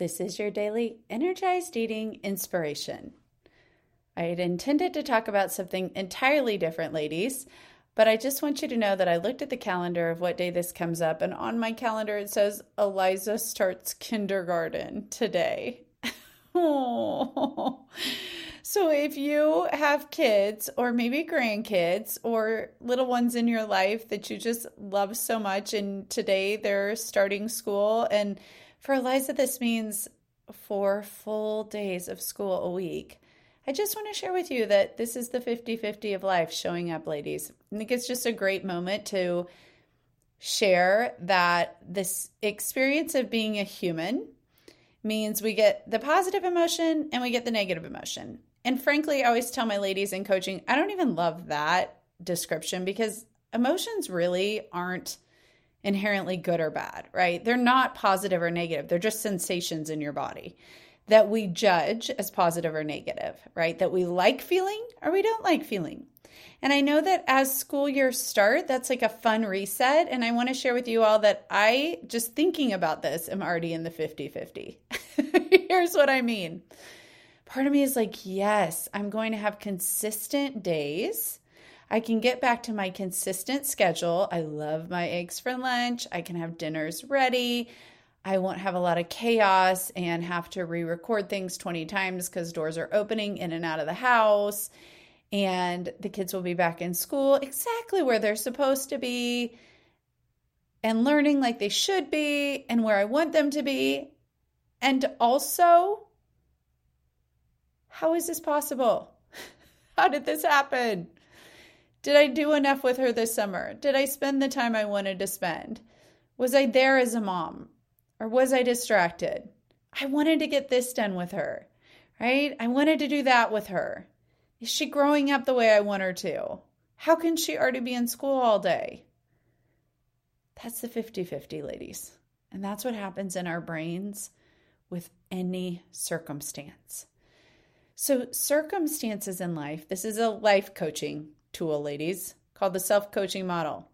This is your daily energized eating inspiration. I had intended to talk about something entirely different, ladies, but I just want you to know that I looked at the calendar of what day this comes up, and on my calendar it says Eliza starts kindergarten today. oh. So, if you have kids or maybe grandkids or little ones in your life that you just love so much, and today they're starting school, and for Eliza, this means four full days of school a week. I just want to share with you that this is the 50 50 of life showing up, ladies. I think it's just a great moment to share that this experience of being a human means we get the positive emotion and we get the negative emotion. And frankly, I always tell my ladies in coaching, I don't even love that description because emotions really aren't inherently good or bad, right? They're not positive or negative. They're just sensations in your body that we judge as positive or negative, right? That we like feeling or we don't like feeling. And I know that as school years start, that's like a fun reset. And I want to share with you all that I, just thinking about this, am already in the 50 50. Here's what I mean part of me is like, yes, I'm going to have consistent days. I can get back to my consistent schedule. I love my eggs for lunch. I can have dinners ready. I won't have a lot of chaos and have to re record things 20 times because doors are opening in and out of the house. And the kids will be back in school exactly where they're supposed to be and learning like they should be and where I want them to be. And also, how is this possible? How did this happen? Did I do enough with her this summer? Did I spend the time I wanted to spend? Was I there as a mom? Or was I distracted? I wanted to get this done with her, right? I wanted to do that with her. Is she growing up the way I want her to? How can she already be in school all day? That's the 50 50, ladies. And that's what happens in our brains with any circumstance. So, circumstances in life, this is a life coaching tool, ladies, called the self coaching model.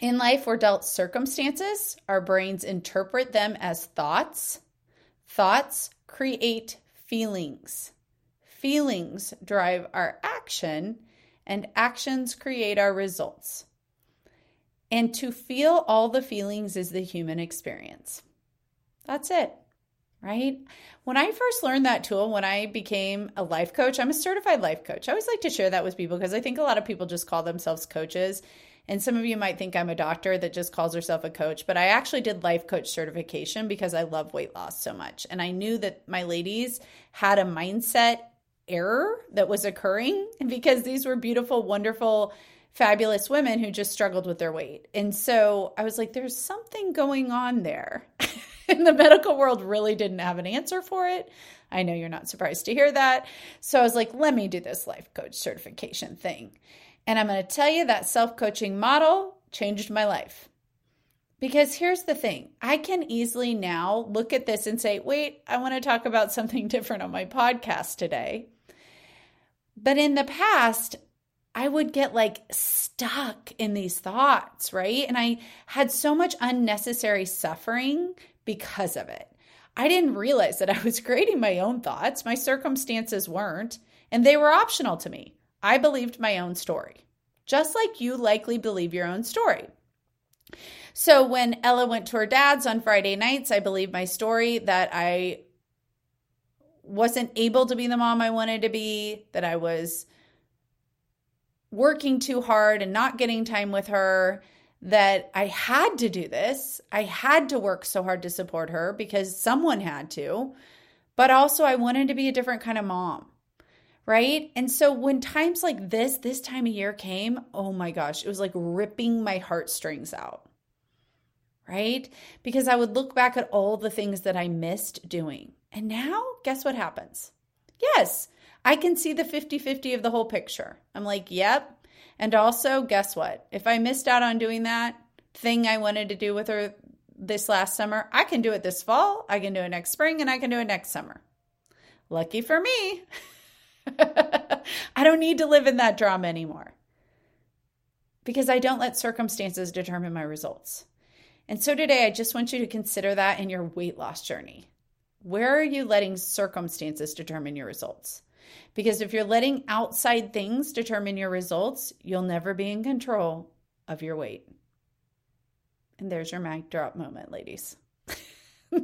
In life, we're dealt circumstances, our brains interpret them as thoughts. Thoughts create feelings. Feelings drive our action, and actions create our results. And to feel all the feelings is the human experience. That's it right? When I first learned that tool, when I became a life coach, I'm a certified life coach. I always like to share that with people because I think a lot of people just call themselves coaches. And some of you might think I'm a doctor that just calls herself a coach, but I actually did life coach certification because I love weight loss so much. And I knew that my ladies had a mindset error that was occurring because these were beautiful, wonderful, fabulous women who just struggled with their weight. And so I was like, there's something going on there. and the medical world really didn't have an answer for it. I know you're not surprised to hear that. So I was like, let me do this life coach certification thing. And I'm going to tell you that self coaching model changed my life. Because here's the thing I can easily now look at this and say, wait, I want to talk about something different on my podcast today. But in the past, I would get like stuck in these thoughts, right? And I had so much unnecessary suffering because of it. I didn't realize that I was creating my own thoughts. My circumstances weren't, and they were optional to me. I believed my own story, just like you likely believe your own story. So when Ella went to her dad's on Friday nights, I believed my story that I wasn't able to be the mom I wanted to be, that I was working too hard and not getting time with her, that I had to do this. I had to work so hard to support her because someone had to. But also, I wanted to be a different kind of mom. Right. And so when times like this, this time of year came, oh my gosh, it was like ripping my heartstrings out. Right. Because I would look back at all the things that I missed doing. And now, guess what happens? Yes, I can see the 50 50 of the whole picture. I'm like, yep, and also, guess what? If I missed out on doing that thing I wanted to do with her this last summer, I can do it this fall, I can do it next spring, and I can do it next summer. Lucky for me. I don't need to live in that drama anymore because I don't let circumstances determine my results. And so today, I just want you to consider that in your weight loss journey. Where are you letting circumstances determine your results? Because if you're letting outside things determine your results, you'll never be in control of your weight. And there's your mic drop moment, ladies.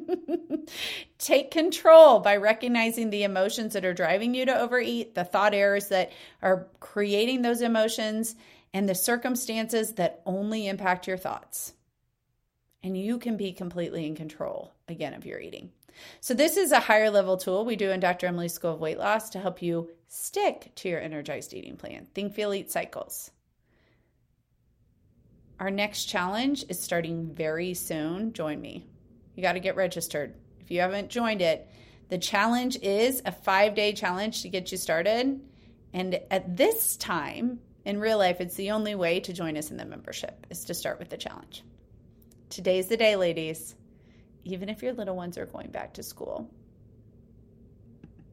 Take control by recognizing the emotions that are driving you to overeat, the thought errors that are creating those emotions, and the circumstances that only impact your thoughts. And you can be completely in control again of your eating. So, this is a higher level tool we do in Dr. Emily's School of Weight Loss to help you stick to your energized eating plan. Think, feel, eat cycles. Our next challenge is starting very soon. Join me. You got to get registered. If you haven't joined it, the challenge is a five day challenge to get you started. And at this time in real life, it's the only way to join us in the membership is to start with the challenge. Today's the day, ladies. Even if your little ones are going back to school,